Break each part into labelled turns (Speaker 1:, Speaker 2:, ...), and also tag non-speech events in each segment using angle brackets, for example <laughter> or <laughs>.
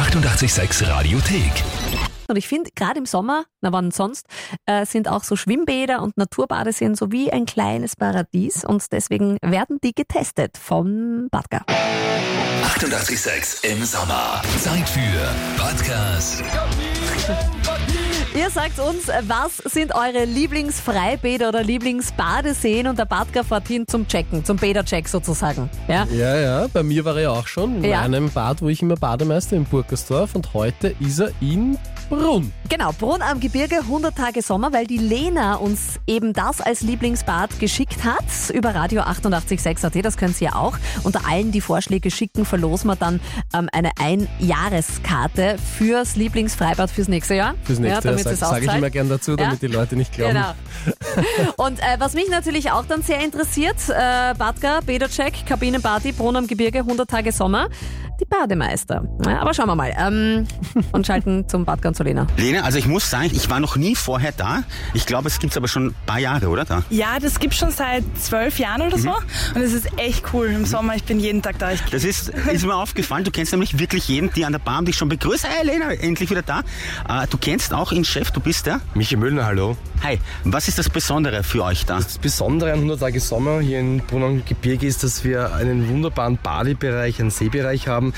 Speaker 1: 886 Radiothek.
Speaker 2: Und ich finde, gerade im Sommer, na wann sonst, äh, sind auch so Schwimmbäder und Naturbadeseen so wie ein kleines Paradies. Und deswegen werden die getestet vom Badger.
Speaker 1: 886 im Sommer. Zeit für Podcast.
Speaker 2: Ihr sagt uns, was sind eure Lieblingsfreibäder oder Lieblingsbadeseen und der Badger fährt hin zum Checken, zum Bädercheck sozusagen. Ja?
Speaker 3: Ja, ja, bei mir war er auch schon in
Speaker 2: Ja.
Speaker 3: einem Bad, wo ich immer Bademeister in Burgersdorf und heute ist er in Brunn.
Speaker 2: Genau, Brunn am Gebirge, 100 Tage Sommer, weil die Lena uns eben das als Lieblingsbad geschickt hat über Radio 886 AT, das können Sie ja auch. Unter allen, die Vorschläge schicken, verlosen wir dann ähm, eine Einjahreskarte fürs Lieblingsfreibad fürs nächste Jahr.
Speaker 3: Fürs nächste
Speaker 2: ja, damit
Speaker 3: Jahr
Speaker 2: es
Speaker 3: sage sag ich
Speaker 2: auszahlt.
Speaker 3: immer gern dazu, damit
Speaker 2: Ja.
Speaker 3: die Leute nicht glauben.
Speaker 2: Genau. Und äh, was mich natürlich auch dann sehr interessiert, äh, Badger, Bädercheck, Kabinenparty, Brunn am Gebirge, 100 Tage Sommer, die Bademeister. Ja, aber schauen wir mal. Ähm, <laughs> und schalten zum Badger und zu Lena.
Speaker 4: Lena, also ich muss sagen, ich war noch nie vorher da. Ich glaube, es gibt's aber schon ein paar Jahre, oder? Da.
Speaker 5: Ja, das gibt's schon seit zwölf Jahren oder so. Und es ist echt cool. Im Sommer, ich bin jeden Tag da. Ich,
Speaker 4: Das ist, ist mir aufgefallen. Du kennst nämlich wirklich jeden, die an der Bar dich schon begrüßt. Hey Lena, endlich wieder da. Äh, du kennst auch ihn Chef, du bist der.
Speaker 6: Michi Müllner, hallo.
Speaker 4: Hi, was ist das Besondere für euch da?
Speaker 6: Das Besondere an 100 Tage Sommer hier in Brunn Gebirge ist, dass wir einen wunderbaren Badebereich, einen Seebereich haben,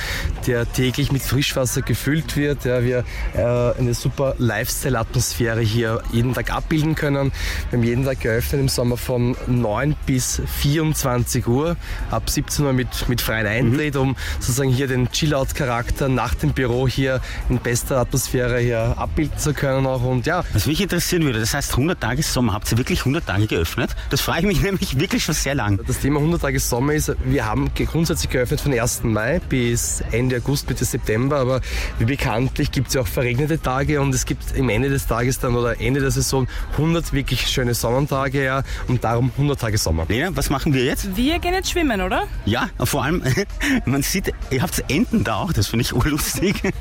Speaker 6: der täglich mit Frischwasser gefüllt wird. Ja, wir äh, eine super Lifestyle-Atmosphäre hier jeden Tag abbilden können. Wir haben jeden Tag geöffnet im Sommer von 9 bis 24 Uhr, ab 17 Uhr mit, mit freien Eintritt, um sozusagen hier den Chill-Out-Charakter nach dem Büro hier in bester Atmosphäre hier abbilden zu können auch. Und ja,
Speaker 4: Was mich interessieren würde, das heißt 100 Tage Sommer. Habt ihr wirklich 100 Tage geöffnet? Das frage ich mich <laughs> nämlich wirklich schon sehr lang.
Speaker 6: Das Thema 100 Tage Sommer ist, wir haben grundsätzlich geöffnet von 1. Mai bis Ende August, Mitte September, aber wie bekanntlich gibt es ja auch verregnete Tage und es gibt im Ende des Tages dann oder Ende der Saison 100 wirklich schöne Sonnentage ja, und darum 100 Tage Sommer.
Speaker 4: Lena, was machen wir jetzt?
Speaker 5: wir gehen jetzt schwimmen, oder?
Speaker 4: Ja, vor allem, <laughs> man sieht, ihr habt Enten da auch, das finde ich urlustig. <laughs>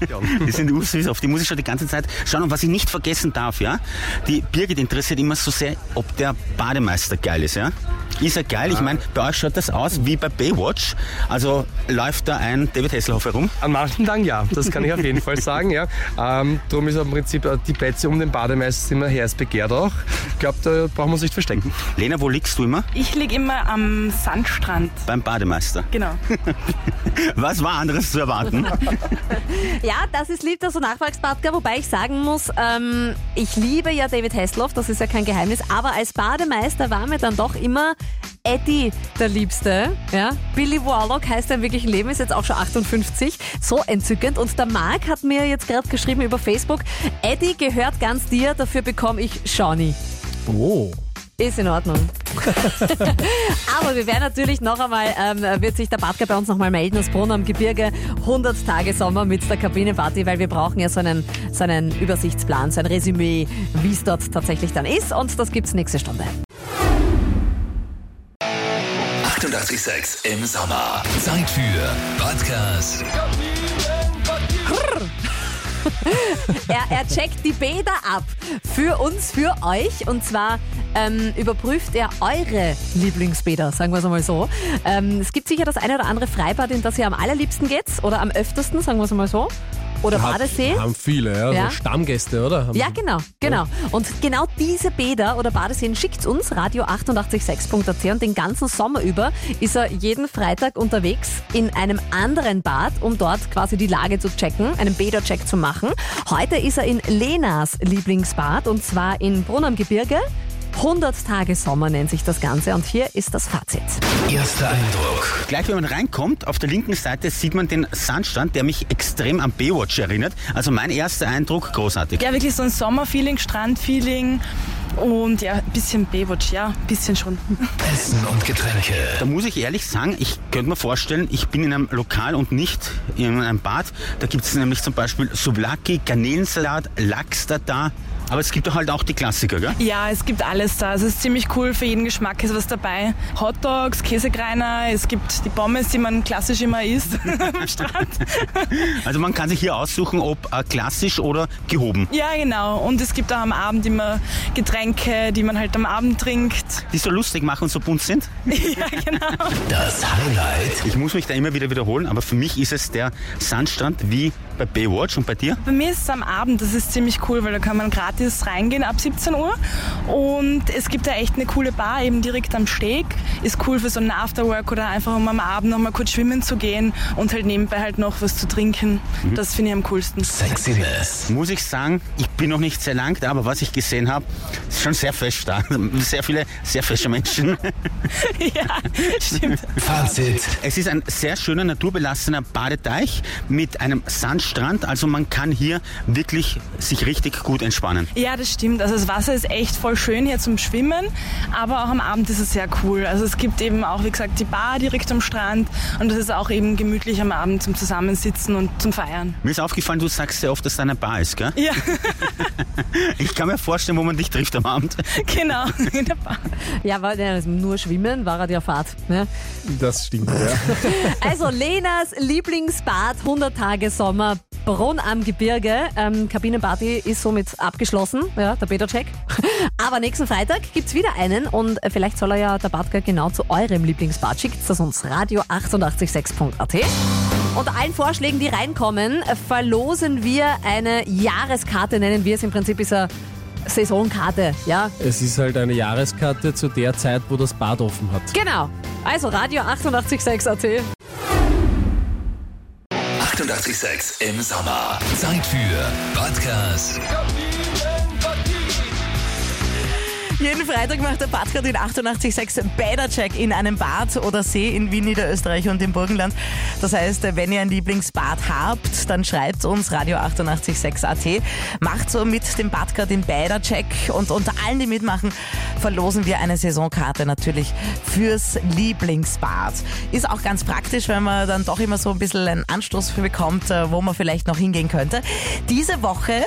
Speaker 4: Die sind ursüß, auf die muss ich schon die ganze Zeit schauen. Und was ich nicht vergessen darf, ja, die Birgit interessiert immer so sehr, ob der Bademeister geil ist, ja. Ist er geil? Ich meine, bei euch schaut das aus wie bei Baywatch. Also läuft da ein David Hasselhoff herum.
Speaker 6: An manchen Tagen ja, das kann ich auf jeden Fall sagen. Ja. Ähm, darum ist im Prinzip äh, die Plätze um den Bademeister immer heiß begehrt auch. Ich glaube, da brauchen wir uns nicht verstecken.
Speaker 4: Lena, wo liegst du immer?
Speaker 5: Ich lieg immer am Sandstrand.
Speaker 4: Beim Bademeister.
Speaker 5: Genau. <laughs>
Speaker 4: Was war anderes zu erwarten? <laughs>
Speaker 2: Ja, das ist lieb, dass du nachfragst, Badger, wobei ich sagen muss, ähm, ich liebe ja David Hasselhoff, das ist ja kein Geheimnis, aber als Bademeister war mir dann doch immer Eddie der Liebste. Ja? Billy Warlock heißt er im wirklichen Leben, ist jetzt auch schon 58. So entzückend. Und der Marc hat mir jetzt gerade geschrieben über Facebook, Eddie gehört ganz dir, dafür bekomme ich Shawnee.
Speaker 3: Oh.
Speaker 2: Ist in Ordnung. <laughs> Aber wir werden natürlich noch einmal, ähm, wird sich der Badger bei uns nochmal melden aus Brunn am Gebirge. 100 Tage Sommer mit der Kabinenparty, weil wir brauchen ja so einen, so einen Übersichtsplan, so ein Resümee, wie es dort tatsächlich dann ist. Und das gibt's nächste Stunde.
Speaker 1: 886 im Sommer. Zeit für Podcast. <laughs>
Speaker 2: Er, er checkt die Bäder ab. Für uns, für euch. Und zwar ähm, überprüft er eure Lieblingsbäder, sagen wir es einmal so. Ähm, es gibt sicher das eine oder andere Freibad, in das ihr am allerliebsten geht. Oder am öftesten, sagen wir es einmal so. Oder Badesee.
Speaker 3: Haben viele, ja.
Speaker 2: Ja.
Speaker 3: So Stammgäste, oder? Haben-
Speaker 2: Ja, genau, genau. Und genau diese Bäder oder Badeseen schickt uns Radio 886.at und den ganzen Sommer über ist er jeden Freitag unterwegs in einem anderen Bad, um dort quasi die Lage zu checken, einen Bädercheck zu machen. Heute ist er in Lenas Lieblingsbad und zwar in Brunn am Gebirge. 100 Tage Sommer nennt sich das Ganze und hier ist das Fazit.
Speaker 1: Erster Eindruck.
Speaker 4: Gleich wenn man reinkommt, auf der linken Seite sieht man den Sandstrand, der mich extrem an Baywatch erinnert. Also mein erster Eindruck, großartig.
Speaker 5: Ja, wirklich so ein Sommerfeeling, Strandfeeling und ja, ein bisschen Baywatch, ja, ein bisschen schon.
Speaker 1: Essen und Getränke.
Speaker 4: Da muss ich ehrlich sagen, ich könnte mir vorstellen, ich bin in einem Lokal und nicht in einem Bad. Da gibt es nämlich zum Beispiel Souvlaki, Garnelensalat, Lachs da, da. Aber es gibt doch halt auch die Klassiker, gell?
Speaker 5: Ja, es gibt alles da. Also es ist ziemlich cool, für jeden Geschmack ist was dabei. Hotdogs, Käsekreiner, es gibt die Pommes, die man klassisch immer isst <laughs> am Strand. <laughs>
Speaker 4: Also man kann sich hier aussuchen, ob äh, klassisch oder gehoben.
Speaker 5: Ja, genau. Und es gibt auch am Abend immer Getränke, die man halt am Abend trinkt.
Speaker 4: Die so lustig machen und so bunt sind. <laughs>
Speaker 5: ja, genau.
Speaker 1: Das Highlight.
Speaker 4: Ich muss mich da immer wieder wiederholen, aber für mich ist es der Sandstrand wie bei Baywatch und bei dir?
Speaker 5: Bei mir ist es am Abend, das ist ziemlich cool, weil da kann man gratis reingehen ab 17 Uhr. Und es gibt da echt eine coole Bar, eben direkt am Steg. Ist cool für so einen Afterwork oder einfach um am Abend noch mal kurz schwimmen zu gehen und halt nebenbei halt noch was zu trinken. Das finde ich am coolsten.
Speaker 1: Sexiness.
Speaker 4: Muss ich sagen, ich bin noch nicht sehr lang da, aber was ich gesehen habe, ist schon sehr fesch da. <laughs> Sehr viele, sehr fesche Menschen. <laughs>
Speaker 5: ja, stimmt.
Speaker 1: Fazit.
Speaker 4: Es ist ein sehr schöner, naturbelassener Badeteich mit einem Sandstrand. Also man kann hier wirklich sich richtig gut entspannen.
Speaker 5: Ja, das stimmt. Also das Wasser ist echt voll schön hier zum Schwimmen, aber auch am Abend ist es sehr cool. Also es gibt eben auch, wie gesagt, die Bar direkt am Strand und es ist auch eben gemütlich am Abend zum Zusammensitzen und zum Feiern.
Speaker 4: Mir ist aufgefallen, du sagst sehr oft, dass da eine Bar ist, gell?
Speaker 5: Ja, <laughs>
Speaker 4: Ich kann mir vorstellen, wo man dich trifft am Abend.
Speaker 5: genau, in der Bar.
Speaker 2: Ja, weil ja, nur schwimmen war er die Fahrt. Ne?
Speaker 3: Das stimmt, ja. <laughs>
Speaker 2: Also Lenas Lieblingsbad, 100 Tage Sommer, Brunn am Gebirge. Ähm, Kabinenparty ist somit abgeschlossen, ja, der Beta-Check. <laughs> Aber nächsten Freitag gibt's wieder einen und vielleicht soll er ja der Badger genau zu eurem Lieblingsbad. Schickt das uns radio886.at. Unter allen Vorschlägen, die reinkommen, verlosen wir eine Jahreskarte, nennen wir es. Im Prinzip ist eine Saisonkarte, ja.
Speaker 3: Es ist halt eine Jahreskarte zu der Zeit, wo das Bad offen hat.
Speaker 2: Genau. Also Radio 886 AT.
Speaker 1: 88,6 im Sommer. Zeit für Podcast.
Speaker 7: Jeden Freitag macht der Badgard in 88.6 Bädercheck in einem Bad oder See in Wien, Niederösterreich und im Burgenland. Das heißt, wenn ihr ein Lieblingsbad habt, dann schreibt uns Radio 886 AT. Macht so mit dem Badgard in Bädercheck und unter allen, die mitmachen, verlosen wir eine Saisonkarte natürlich fürs Lieblingsbad. Ist auch ganz praktisch, weil man dann doch immer so ein bisschen einen Anstoß bekommt, äh, wo man vielleicht noch hingehen könnte. Diese Woche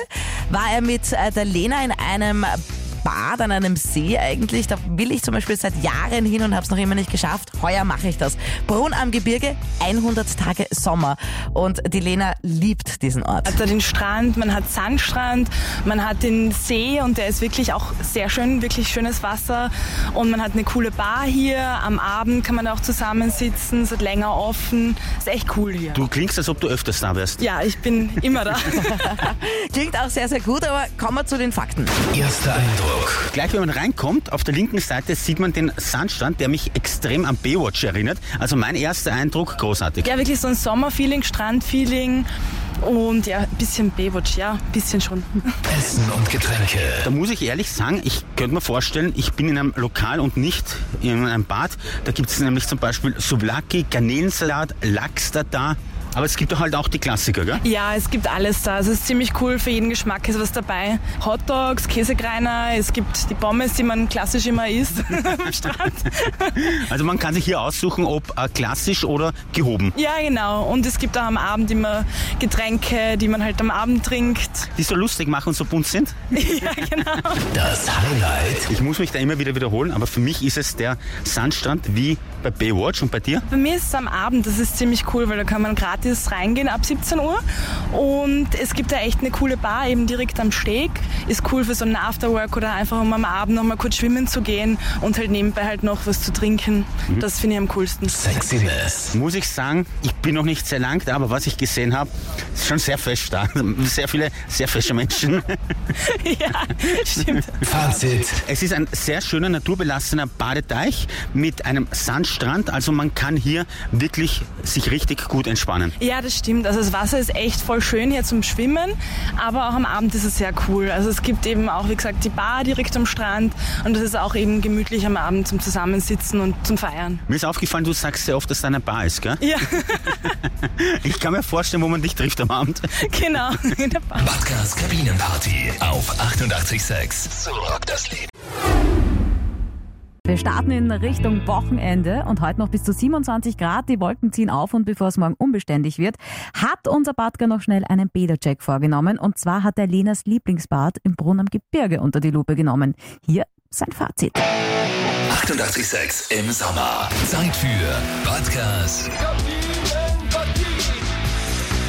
Speaker 7: war er mit äh, der Lena in einem Bad an einem See eigentlich. Da will ich zum Beispiel seit Jahren hin und habe es noch immer nicht geschafft. Heuer mache ich das. Brunn am Gebirge, 100 Tage Sommer. Und die Lena liebt diesen Ort.
Speaker 5: hat da den Strand, man hat Sandstrand, man hat den See und der ist wirklich auch sehr schön, wirklich schönes Wasser und man hat eine coole Bar hier. Am Abend kann man auch zusammensitzen, es ist länger offen. Ist echt cool hier.
Speaker 4: Du klingst, als ob du öfters da wärst.
Speaker 5: Ja, ich bin immer da. <laughs>
Speaker 7: Klingt auch sehr, sehr gut, aber kommen wir zu den Fakten.
Speaker 1: Erster Eindruck.
Speaker 4: Gleich wenn man reinkommt, auf der linken Seite sieht man den Sandstrand, der mich extrem an Baywatch erinnert. Also mein erster Eindruck, großartig.
Speaker 5: ja, wirklich so ein Sommerfeeling, Strandfeeling und ja, ein bisschen Baywatch, ja, ein bisschen schon. <laughs>
Speaker 1: Essen und Getränke.
Speaker 4: Da muss ich ehrlich sagen, ich könnte mir vorstellen, ich bin in einem Lokal und nicht in einem Bad. Da gibt es nämlich zum Beispiel Souvlaki, Garnelensalat, Lachs da da. Aber es gibt doch halt auch die Klassiker, gell?
Speaker 5: Ja, es gibt alles da. Es ist ziemlich cool, für jeden Geschmack ist was dabei. Hotdogs, Käsekreiner, es gibt die Pommes, die man klassisch immer isst <laughs> am Strand. <laughs>
Speaker 4: Also man kann sich hier aussuchen, ob äh, klassisch oder gehoben.
Speaker 5: Ja, genau. Und es gibt auch am Abend immer Getränke, die man halt am Abend trinkt.
Speaker 4: Die so lustig machen und so bunt sind. <laughs>
Speaker 5: ja, genau.
Speaker 1: Das Highlight.
Speaker 4: Ich muss mich da immer wieder wiederholen, aber für mich ist es der Sandstrand wie bei Baywatch und bei dir?
Speaker 5: Bei mir ist es am Abend, das ist ziemlich cool, weil da kann man gratis reingehen ab 17 Uhr. Und es gibt da echt eine coole Bar, eben direkt am Steg. Ist cool für so einen Afterwork oder einfach um am Abend noch mal kurz schwimmen zu gehen und halt nebenbei halt noch was zu trinken. Das finde ich am coolsten.
Speaker 1: Sexiness.
Speaker 4: Muss ich sagen, ich bin noch nicht sehr lang da, aber was ich gesehen habe, ist schon sehr fesch da. <laughs> Sehr viele, sehr fesche Menschen. <laughs>
Speaker 5: ja, stimmt.
Speaker 1: Fazit.
Speaker 4: Es ist ein sehr schöner, naturbelassener Badeteich mit einem Sandstrand. Also man kann hier wirklich sich richtig gut entspannen.
Speaker 5: Ja, das stimmt. Also das Wasser ist echt voll schön hier zum Schwimmen, aber auch am Abend ist es sehr cool. Also es gibt eben auch, wie gesagt, die Bar direkt am Strand und es ist auch eben gemütlich am Abend zum Zusammensitzen und zum Feiern.
Speaker 4: Mir ist aufgefallen, du sagst sehr oft, dass da eine Bar ist, gell?
Speaker 5: Ja, <laughs>
Speaker 4: Ich kann mir vorstellen, wo man dich trifft am Abend. <laughs>
Speaker 5: genau, in der Bar.
Speaker 1: Badgas Kabinenparty auf 88,6. So rockt das Leben.
Speaker 8: Wir starten in Richtung Wochenende und heute noch bis zu 27 Grad. Die Wolken ziehen auf und bevor es morgen unbeständig wird, hat unser Badger noch schnell einen Bädercheck vorgenommen. Und zwar hat er Lenas Lieblingsbad im Brunn am Gebirge unter die Lupe genommen. Hier sein Fazit.
Speaker 1: 88,6 im Sommer. Zeit für Podcast.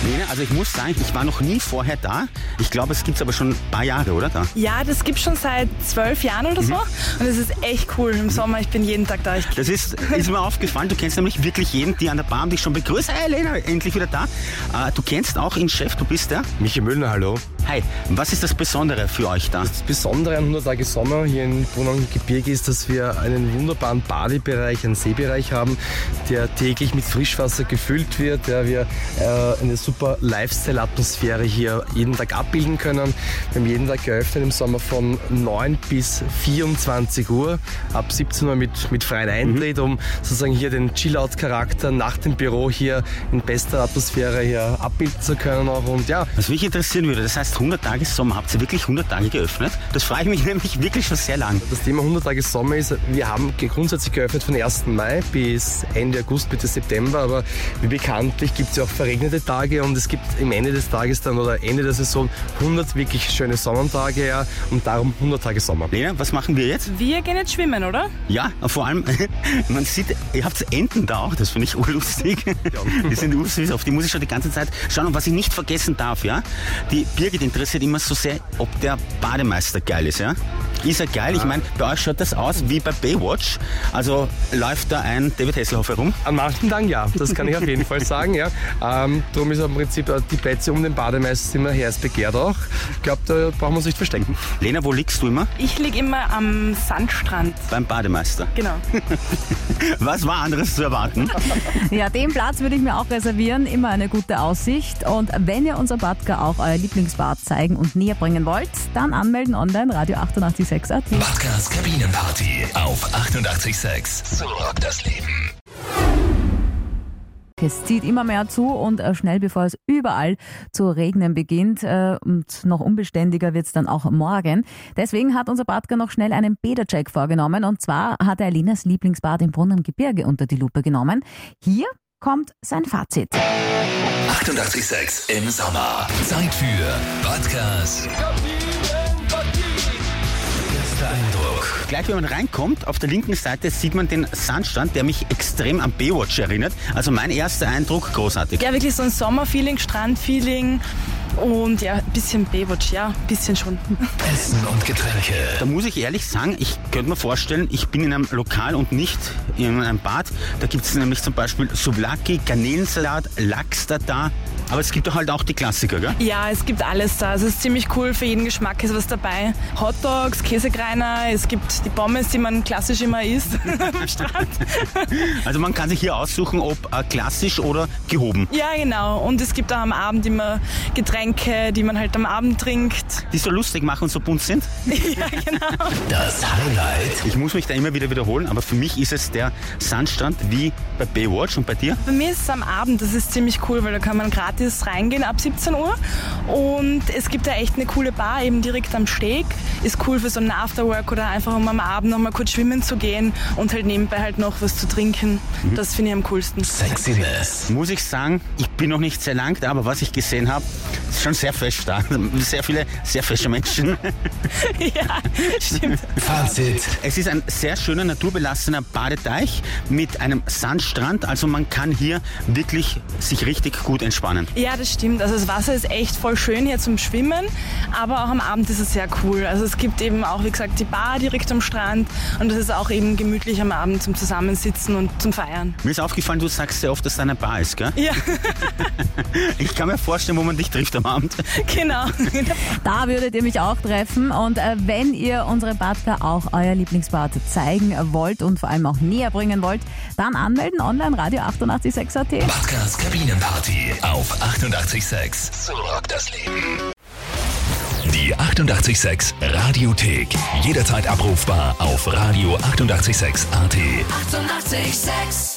Speaker 4: Lena, also ich muss sagen, ich war noch nie vorher da. Ich glaube, es gibt es aber schon ein paar Jahre, oder? Da?
Speaker 5: Ja, das gibt schon seit zwölf Jahren oder so. Und es ist echt cool. Im Sommer, ich bin jeden Tag da. Ich
Speaker 4: Das ist, ist mir aufgefallen, du kennst nämlich wirklich jeden, die an der Bar dich schon begrüßt. Hey Lena, endlich wieder da. Äh, du kennst auch ihn Chef, du bist der.
Speaker 6: Michi Müllner, hallo.
Speaker 4: Hi, was ist das Besondere für euch da?
Speaker 6: Das Besondere an 100 Tage Sommer hier in Brunn Gebirge ist, dass wir einen wunderbaren Badebereich, einen Seebereich haben, der täglich mit Frischwasser gefüllt wird. Ja, wir äh, eine super Lifestyle-Atmosphäre hier jeden Tag abbilden können. Wir haben jeden Tag geöffnet im Sommer von 9 bis 24 Uhr, ab 17 Uhr mit, mit freien Eintritt, um sozusagen hier den Chill-Out-Charakter nach dem Büro hier in bester Atmosphäre hier abbilden zu können. Auch. Und ja,
Speaker 4: Was mich interessieren würde, das heißt 100 Tage Sommer, habt ihr wirklich 100 Tage geöffnet? Das frage ich mich <laughs> nämlich wirklich schon sehr lang.
Speaker 6: Das Thema 100 Tage Sommer ist, wir haben grundsätzlich geöffnet von 1. Mai bis Ende August, Mitte September, aber wie bekanntlich gibt es ja auch verregnete Tage und es gibt im Ende des Tages dann oder Ende der Saison 100 wirklich schöne Sommertage ja, und darum 100 Tage Sommer.
Speaker 4: Lena, was machen wir jetzt?
Speaker 5: Wir gehen jetzt schwimmen, oder?
Speaker 4: Ja, vor allem, <laughs> man sieht, ihr habt Enten da auch, das finde ich <laughs> urlustig. Die sind ursüß, auf die muss ich schon die ganze Zeit schauen. Und was ich nicht vergessen darf, ja, die Birgit interessiert immer so sehr, ob der Bademeister geil ist, ja. Ist er geil? Ich meine, bei euch schaut das aus wie bei Baywatch. Also läuft da ein David Hasselhoff herum.
Speaker 6: An manchen Tagen ja, das kann ich auf jeden Fall sagen. Ja. Ähm, darum ist im Prinzip äh, die Plätze um den Bademeister immer heiß begehrt auch. Ich glaube, da brauchen wir uns nicht verstecken.
Speaker 4: Lena, wo liegst du immer?
Speaker 5: Ich liege immer am Sandstrand.
Speaker 4: Beim Bademeister.
Speaker 5: Genau. <laughs>
Speaker 4: Was war anderes zu erwarten?
Speaker 8: Ja, den Platz würde ich mir auch reservieren. Immer eine gute Aussicht. Und wenn ihr unser Badger auch euer Lieblingsbad zeigen und näher bringen wollt, dann anmelden online Radio 886 AT.
Speaker 1: Badgers Kabinenparty auf 88.6. So rockt das Leben.
Speaker 8: Es zieht immer mehr zu und äh, schnell bevor es überall zu regnen beginnt äh, und noch unbeständiger wird es dann auch morgen. Deswegen hat unser Badger noch schnell einen Bädercheck vorgenommen und zwar hat er Linas Lieblingsbad im Brunnen Gebirge unter die Lupe genommen. Hier kommt sein Fazit.
Speaker 1: 88.6 im Sommer. Zeit für Badgers Erster Eindruck.
Speaker 4: Gleich wenn man reinkommt, auf der linken Seite sieht man den Sandstrand, der mich extrem an Baywatch erinnert. Also mein erster Eindruck, großartig.
Speaker 5: Ja, wirklich so ein Sommerfeeling, Strandfeeling und ja, ein bisschen Baywatch, ja, ein bisschen schon. <laughs>
Speaker 1: Essen und Getränke.
Speaker 4: Da muss ich ehrlich sagen, ich könnte mir vorstellen, ich bin in einem Lokal und nicht in einem Bad. Da gibt es nämlich zum Beispiel Souvlaki, Garnelensalat, Lachs da da. Aber es gibt doch halt auch die Klassiker, gell?
Speaker 5: Ja, es gibt alles da. Es ist ziemlich cool, für jeden Geschmack ist was dabei. Hotdogs, Käsekreiner, es gibt die Pommes, die man klassisch immer isst <laughs> am Strand. <laughs>
Speaker 4: Also man kann sich hier aussuchen, ob äh, klassisch oder gehoben.
Speaker 5: Ja, genau. Und es gibt auch am Abend immer Getränke, die man halt am Abend trinkt.
Speaker 4: Die so lustig machen und so bunt sind. <laughs>
Speaker 5: ja, genau.
Speaker 1: Das Highlight.
Speaker 4: Ich muss mich da immer wieder wiederholen, aber für mich ist es der Sandstrand wie bei Baywatch und bei dir?
Speaker 5: Bei mir ist es am Abend, das ist ziemlich cool, weil da kann man gratis reingehen ab 17 Uhr. Und es gibt da echt eine coole Bar, eben direkt am Steg. Ist cool für so ein Afterwork oder einfach um am Abend noch mal kurz schwimmen zu gehen und halt nebenbei halt noch was zu trinken. Das finde ich am coolsten.
Speaker 1: Sexiness.
Speaker 4: Muss ich sagen, ich bin noch nicht sehr lang da, aber was ich gesehen habe, schon sehr fesch da. Sehr viele, sehr fesche Menschen. <laughs>
Speaker 5: ja, stimmt.
Speaker 1: Fazit.
Speaker 4: Es ist ein sehr schöner, naturbelassener Badeteich mit einem Sandstrand. Also man kann hier wirklich sich richtig gut entspannen.
Speaker 5: Ja, das stimmt. Also das Wasser ist echt voll schön hier zum Schwimmen, aber auch am Abend ist es sehr cool. Also es gibt eben auch, wie gesagt, die Bar direkt am Strand und es ist auch eben gemütlich am Abend zum Zusammensitzen und zum Feiern.
Speaker 4: Mir ist aufgefallen, du sagst sehr oft, dass da eine Bar ist, gell?
Speaker 5: Ja, <laughs>
Speaker 4: Ich kann mir vorstellen, wo man dich trifft am Abend. <laughs>
Speaker 5: genau.
Speaker 8: Da würdet ihr mich auch treffen und äh, wenn ihr unsere Badger auch euer Lieblingsbad zeigen wollt und vor allem auch näher bringen wollt, dann anmelden online Radio 886 AT.
Speaker 1: Badgers Kabinenparty auf 88.6. So rockt das Leben. Die 88.6 Radiothek. Jederzeit abrufbar auf radio886.at. 88.6.
Speaker 9: Eighty-eight, sex.